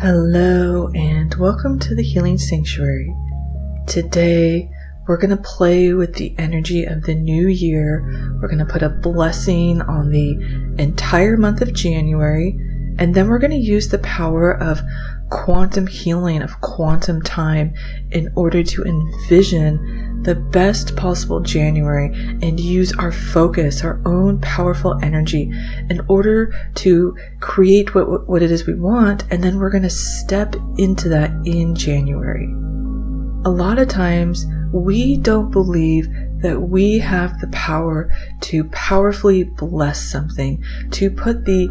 Hello, and welcome to the Healing Sanctuary. Today, we're going to play with the energy of the new year. We're going to put a blessing on the entire month of January, and then we're going to use the power of quantum healing, of quantum time, in order to envision the best possible January and use our focus, our own powerful energy, in order to create what, what it is we want. And then we're going to step into that in January. A lot of times, we don't believe that we have the power to powerfully bless something, to put the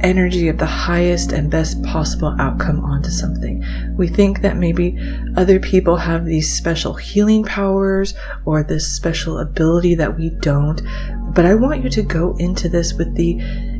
energy of the highest and best possible outcome onto something. We think that maybe other people have these special healing powers or this special ability that we don't. But I want you to go into this with the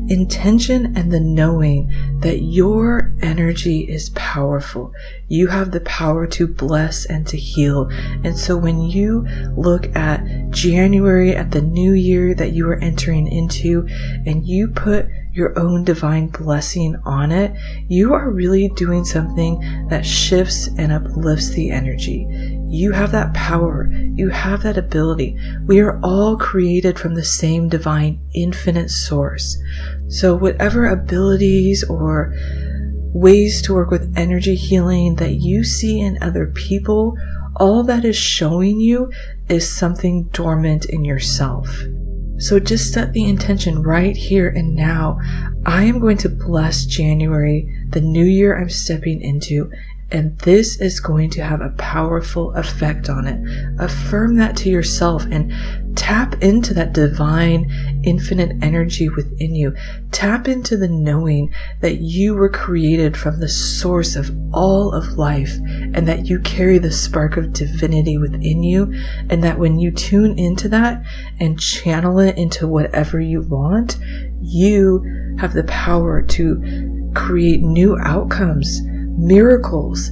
intention and the knowing that your energy is powerful. You have the power to bless and to heal. And so when you look at January, at the new year that you are entering into, and you put your own divine blessing on it, you are really doing something that shifts and uplifts the energy. You have that power. You have that ability. We are all created from the same divine infinite source. So whatever abilities or ways to work with energy healing that you see in other people, all that is showing you is something dormant in yourself. So just set the intention right here and now. I am going to bless January, the new year I'm stepping into, and this is going to have a powerful effect on it. Affirm that to yourself and tap into that divine, infinite energy within you. Tap into the knowing that you were created from the source of all of life and that you carry the spark of divinity within you. And that when you tune into that and channel it into whatever you want, you have the power to create new outcomes miracles,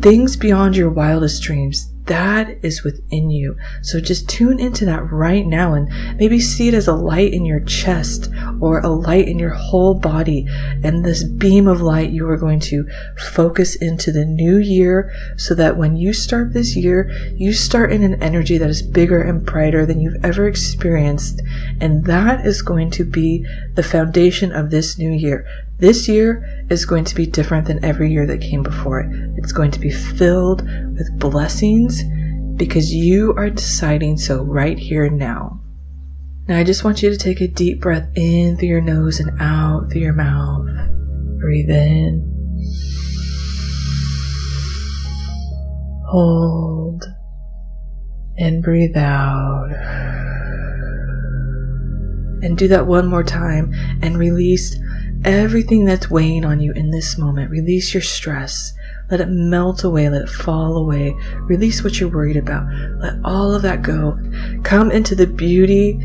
things beyond your wildest dreams. That is within you. So just tune into that right now and maybe see it as a light in your chest or a light in your whole body. And this beam of light, you are going to focus into the new year so that when you start this year, you start in an energy that is bigger and brighter than you've ever experienced. And that is going to be the foundation of this new year. This year is going to be different than every year that came before it. It's going to be filled with blessings because you are deciding so right here now. Now, I just want you to take a deep breath in through your nose and out through your mouth. Breathe in. Hold. And breathe out. And do that one more time and release everything that's weighing on you in this moment. Release your stress. Let it melt away. Let it fall away. Release what you're worried about. Let all of that go. Come into the beauty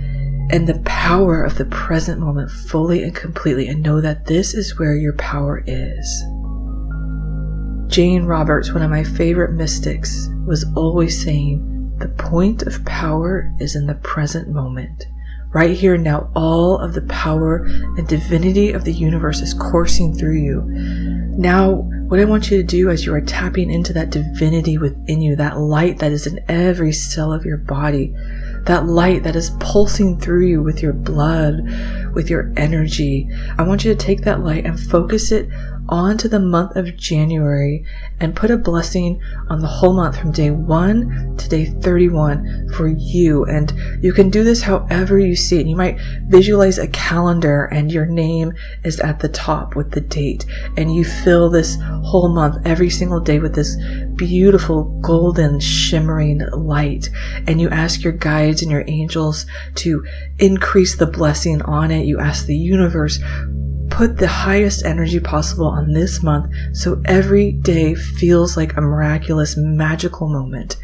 and the power of the present moment fully and completely and know that this is where your power is. Jane Roberts, one of my favorite mystics, was always saying, the point of power is in the present moment. Right here now, all of the power and divinity of the universe is coursing through you. Now, what I want you to do as you are tapping into that divinity within you, that light that is in every cell of your body, that light that is pulsing through you with your blood, with your energy, I want you to take that light and focus it on to the month of January and put a blessing on the whole month from day 1 to day 31 for you. And you can do this however you see it. You might visualize a calendar and your name is at the top with the date and you fill this whole month every single day with this beautiful golden shimmering light and you ask your guides and your angels to increase the blessing on it. You ask the universe put the highest energy possible on this month so every day feels like a miraculous, magical moment.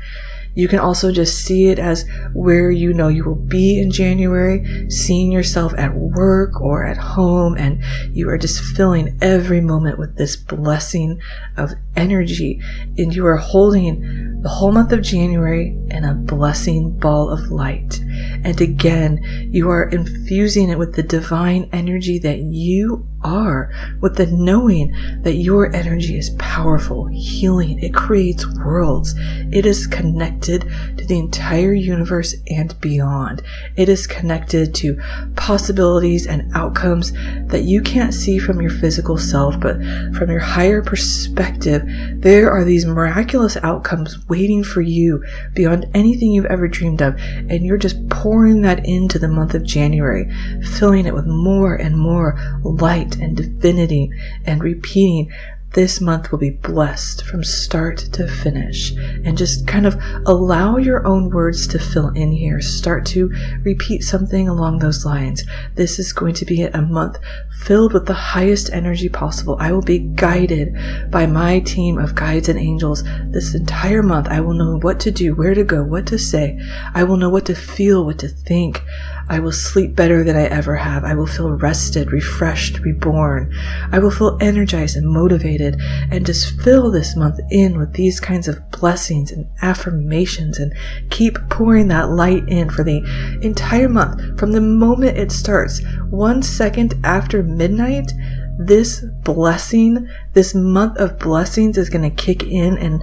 You can also just see it as where you know you will be in January, seeing yourself at work or at home, and you are just filling every moment with this blessing of energy. And you are holding the whole month of January in a blessing ball of light. and again. You are infusing it with the divine energy that you are, with the knowing that your energy is powerful, healing. It creates worlds. It is connected to the entire universe and beyond. It is connected to possibilities and outcomes that you can't see from your physical self, but from your higher perspective, there are these miraculous outcomes waiting for you beyond anything you've ever dreamed of. And you're just pouring that into the month of January, filling it with more and more light and divinity and repeating this month will be blessed from start to finish. And just kind of allow your own words to fill in here. Start to repeat something along those lines. This is going to be a month filled with the highest energy possible. I will be guided by my team of guides and angels this entire month. I will know what to do, where to go, what to say. I will know what to feel, what to think. I will sleep better than I ever have. I will feel rested, refreshed, reborn. I will feel energized and motivated and just fill this month in with these kinds of blessings and affirmations and keep pouring that light in for the entire month from the moment it starts. One second after midnight, this blessing, this month of blessings is going to kick in and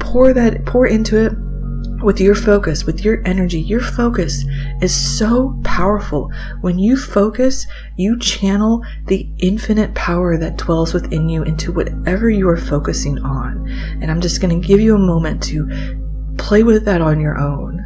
pour that, pour into it with your focus, with your energy. Your focus is so powerful. When you focus, you channel the infinite power that dwells within you into whatever you are focusing on. And I'm just going to give you a moment to play with that on your own.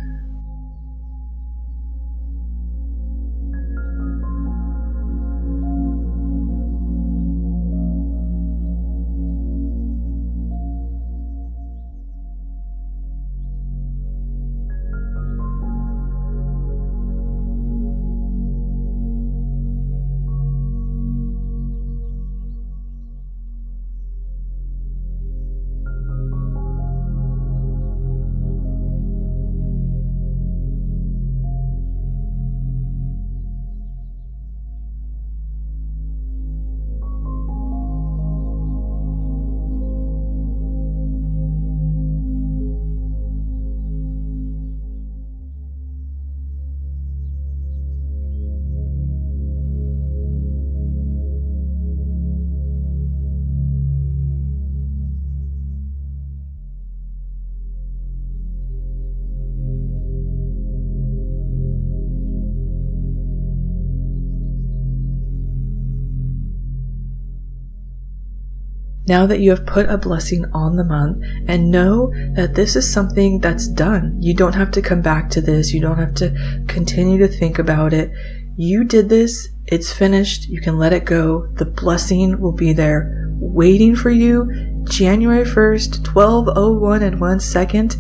Now that you have put a blessing on the month and know that this is something that's done. You don't have to come back to this. You don't have to continue to think about it. You did this. It's finished. You can let it go. The blessing will be there waiting for you. January 1st, 1201 and one second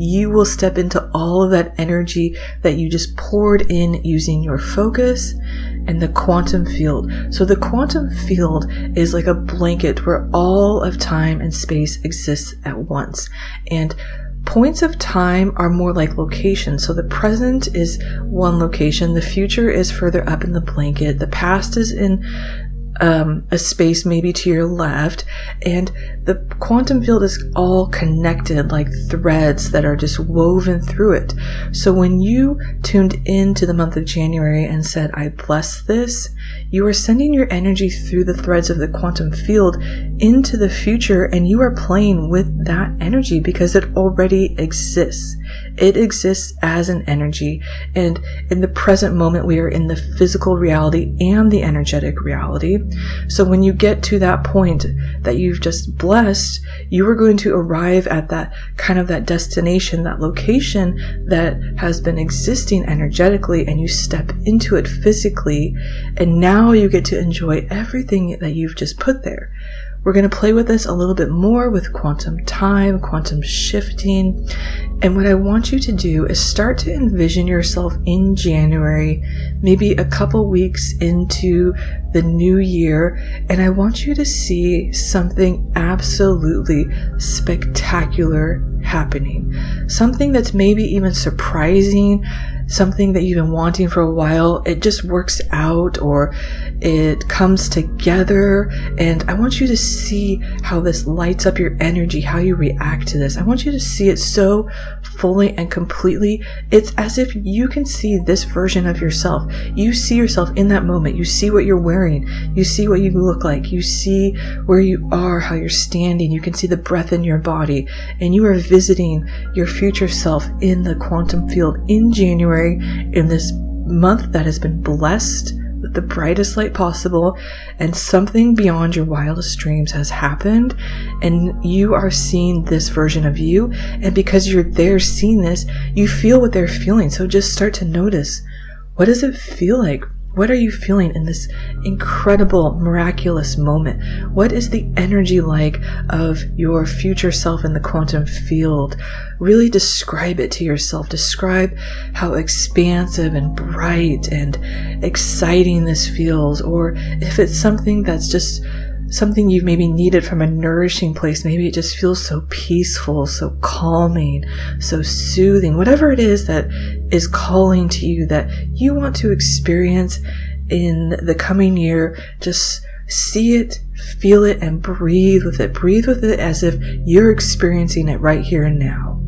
you will step into all of that energy that you just poured in using your focus and the quantum field. So the quantum field is like a blanket where all of time and space exists at once. And Points of time are more like locations. So the present is one location, the future is further up in the blanket, the past is in um, a space maybe to your left, and the quantum field is all connected like threads that are just woven through it. So when you tuned into the month of January and said, I bless this, you are sending your energy through the threads of the quantum field into the future, and you are playing with that energy because it already exists. It exists as an energy. And in the present moment, we are in the physical reality and the energetic reality. So when you get to that point that you've just blessed, you are going to arrive at that kind of that destination, that location that has been existing energetically and you step into it physically. And now you get to enjoy everything that you've just put there. We're going to play with this a little bit more with quantum time, quantum shifting. And what I want you to do is start to envision yourself in January, maybe a couple weeks into the new year. And I want you to see something absolutely spectacular happening. Something that's maybe even surprising, something that you've been wanting for a while, it just works out or it comes together. And I want you to see how this lights up your energy, how you react to this. I want you to see it so fully and completely. It's as if you can see this version of yourself. You see yourself in that moment. You see what you're wearing. You see what you look like. You see where you are, how you're standing. You can see the breath in your body and you are visiting your future self in the quantum field in January in this month that has been blessed with the brightest light possible and something beyond your wildest dreams has happened and you are seeing this version of you and because you're there seeing this you feel what they're feeling. So just start to notice what does it feel like what are you feeling in this incredible, miraculous moment? What is the energy like of your future self in the quantum field? Really describe it to yourself. Describe how expansive and bright and exciting this feels. Or if it's something that's just something you've maybe needed from a nourishing place. Maybe it just feels so peaceful, so calming, so soothing, whatever it is that is calling to you that you want to experience in the coming year. Just see it, feel it, and breathe with it. Breathe with it as if you're experiencing it right here and now.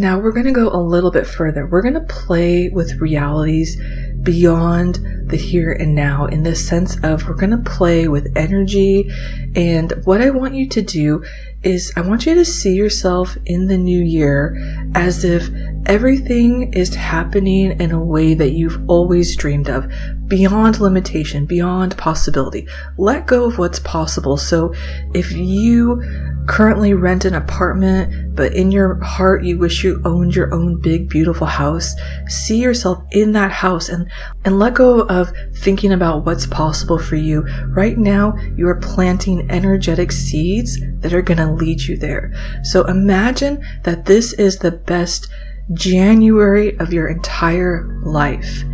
Now we're going to go a little bit further. We're going to play with realities beyond the here and now in the sense of we're going to play with energy. And what I want you to do is I want you to see yourself in the new year as if everything is happening in a way that you've always dreamed of, beyond limitation, beyond possibility. Let go of what's possible. So if you currently rent an apartment, but in your heart you wish you owned your own big, beautiful house, see yourself in that house and, and let go of thinking about what's possible for you. Right now, you are planting energetic seeds that are going to lead you there. So imagine that this is the best January of your entire life.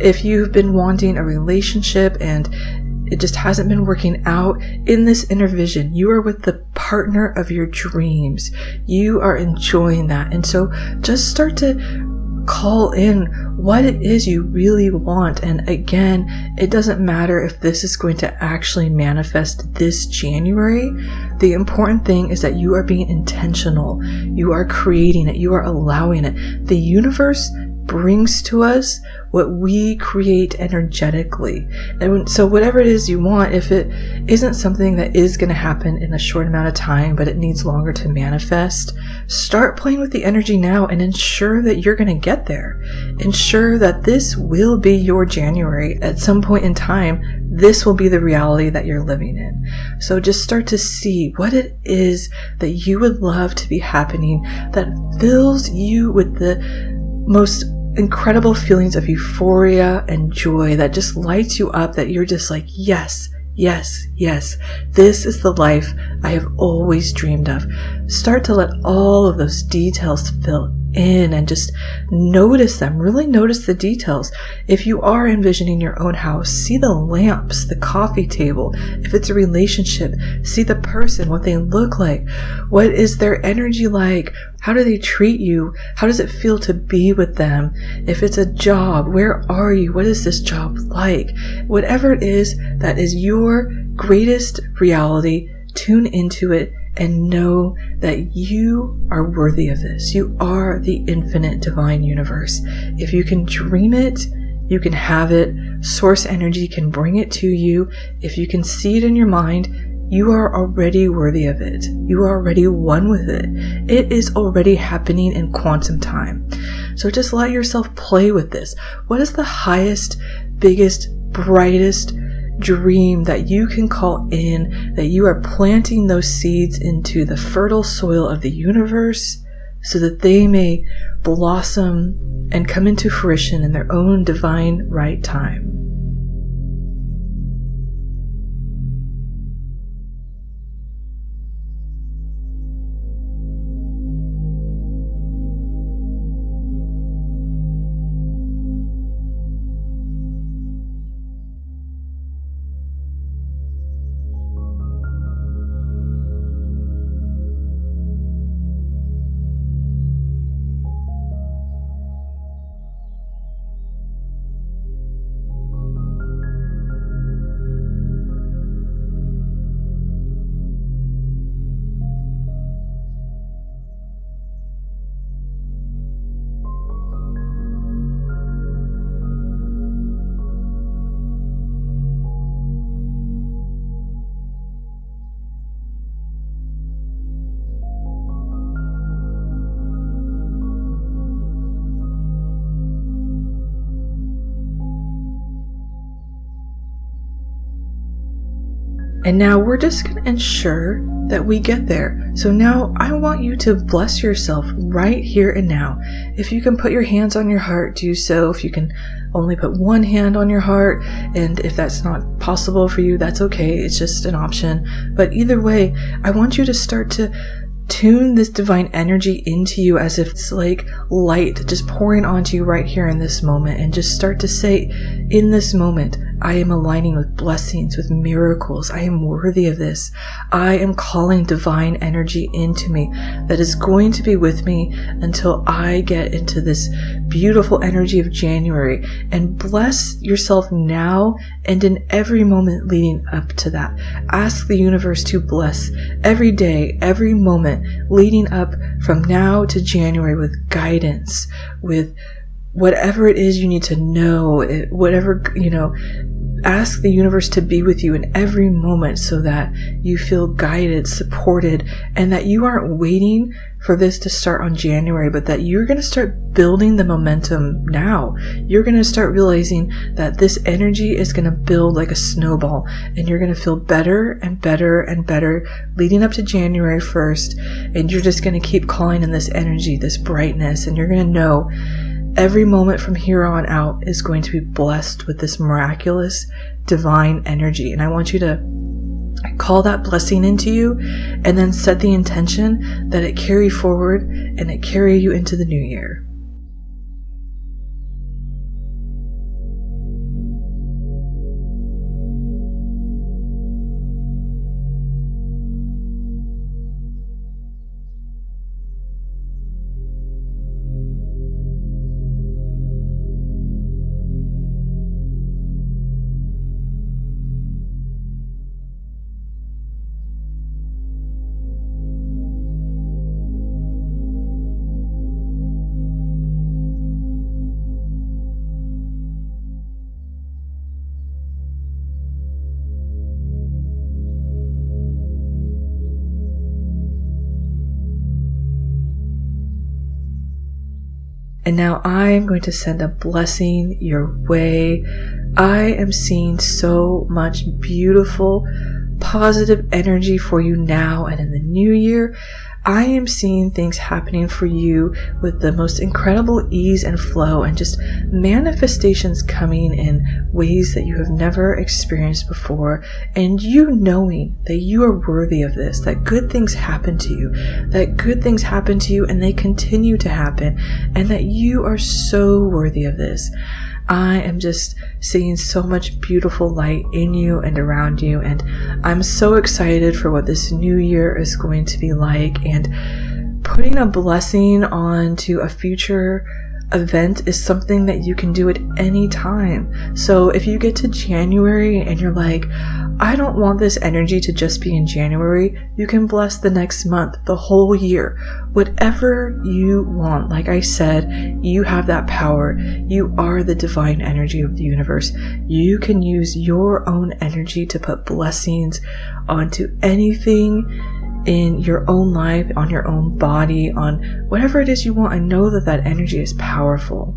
If you've been wanting a relationship and it just hasn't been working out in this inner vision. You are with the partner of your dreams. You are enjoying that. And so just start to call in what it is you really want. And again, it doesn't matter if this is going to actually manifest this January. The important thing is that you are being intentional. You are creating it. You are allowing it. The universe brings to us what we create energetically. And so, whatever it is you want, if it isn't something that is going to happen in a short amount of time, but it needs longer to manifest, start playing with the energy now and ensure that you're going to get there. Ensure that this will be your January at some point in time. This will be the reality that you're living in. So just start to see what it is that you would love to be happening that fills you with the most incredible feelings of euphoria and joy that just lights you up that you're just like, yes, yes, yes, this is the life I have always dreamed of. Start to let all of those details fill in and just notice them. Really notice the details. If you are envisioning your own house, see the lamps, the coffee table. If it's a relationship, see the person, what they look like. What is their energy like? How do they treat you? How does it feel to be with them? If it's a job, where are you? What is this job like? Whatever it is that is your greatest reality, tune into it and know that you are worthy of this. You are the infinite divine universe. If you can dream it, you can have it. Source energy can bring it to you. If you can see it in your mind, you are already worthy of it. You are already one with it. It is already happening in quantum time. So just let yourself play with this. What is the highest, biggest, brightest dream that you can call in, that you are planting those seeds into the fertile soil of the universe so that they may blossom and come into fruition in their own divine right time? And now we're just going to ensure that we get there. So now I want you to bless yourself right here and now. If you can put your hands on your heart, do so. If you can only put one hand on your heart, and if that's not possible for you, that's okay. It's just an option. But either way, I want you to start to tune this divine energy into you as if it's like light just pouring onto you right here in this moment and just start to say in this moment I am aligning with blessings, with miracles. I am worthy of this. I am calling divine energy into me that is going to be with me until I get into this beautiful energy of January and bless yourself now and in every moment leading up to that. Ask the universe to bless every day, every moment leading up from now to January with guidance, with whatever it is you need to know, whatever, you know, ask the universe to be with you in every moment so that you feel guided, supported, and that you aren't waiting for this to start on January, but that you're going to start building the momentum now. You're going to start realizing that this energy is going to build like a snowball and you're going to feel better and better and better leading up to January 1st. And you're just going to keep calling in this energy, this brightness, and you're going to know Every moment from here on out is going to be blessed with this miraculous divine energy. And I want you to call that blessing into you and then set the intention that it carry forward and it carry you into the new year. And now I am going to send a blessing your way. I am seeing so much beautiful, positive energy for you now and in the new year. I am seeing things happening for you with the most incredible ease and flow and just manifestations coming in ways that you have never experienced before. And you knowing that you are worthy of this, that good things happen to you, that good things happen to you and they continue to happen, and that you are so worthy of this. I am just seeing so much beautiful light in you and around you. And I'm so excited for what this new year is going to be like and putting a blessing onto a future event is something that you can do at any time. So if you get to January and you're like, I don't want this energy to just be in January, you can bless the next month, the whole year, whatever you want. Like I said, you have that power. You are the divine energy of the universe. You can use your own energy to put blessings onto anything in your own life, on your own body, on whatever it is you want, I know that that energy is powerful.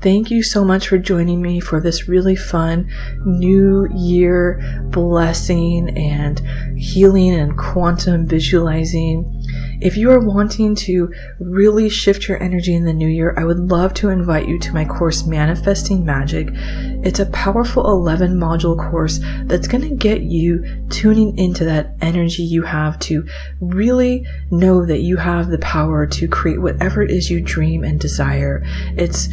Thank you so much for joining me for this really fun new year blessing and healing and quantum visualizing. If you are wanting to really shift your energy in the new year, I would love to invite you to my course, Manifesting Magic. It's a powerful 11 module course that's going to get you tuning into that energy you have to really know that you have the power to create whatever it is you dream and desire. It's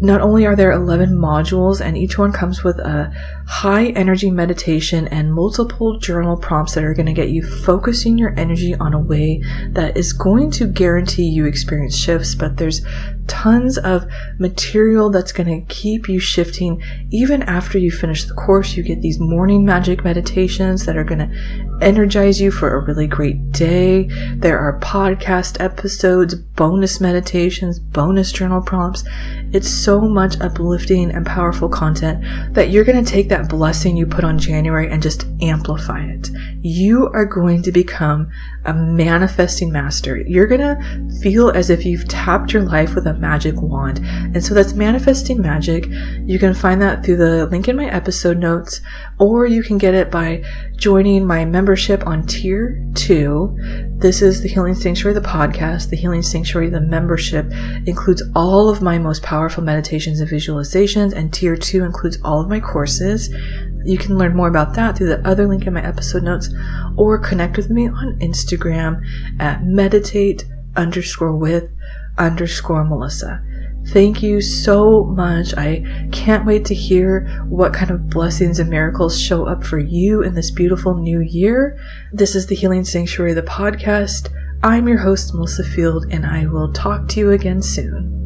not only are there 11 modules and each one comes with a high energy meditation and multiple journal prompts that are going to get you focusing your energy on a way that is going to guarantee you experience shifts, but there's tons of material that's going to keep you shifting even after you finish the course. You get these morning magic meditations that are going to energize you for a really great day. There are podcast episodes, bonus meditations, bonus journal prompts. It's so much uplifting and powerful content that you're going to take that blessing you put on January and just amplify it. You are going to become a manifesting master. You're going to feel as if you've tapped your life with a magic wand. And so that's manifesting magic. You can find that through the link in my episode notes, or you can get it by joining my membership on tier two. This is the Healing Sanctuary, the podcast. The Healing Sanctuary, the membership includes all of my most powerful meditations and visualizations, and tier two includes all of my courses. You can learn more about that through the other link in my episode notes or connect with me on Instagram at meditate underscore with underscore Melissa. Thank you so much. I can't wait to hear what kind of blessings and miracles show up for you in this beautiful new year. This is the Healing Sanctuary, the podcast. I'm your host, Melissa Field, and I will talk to you again soon.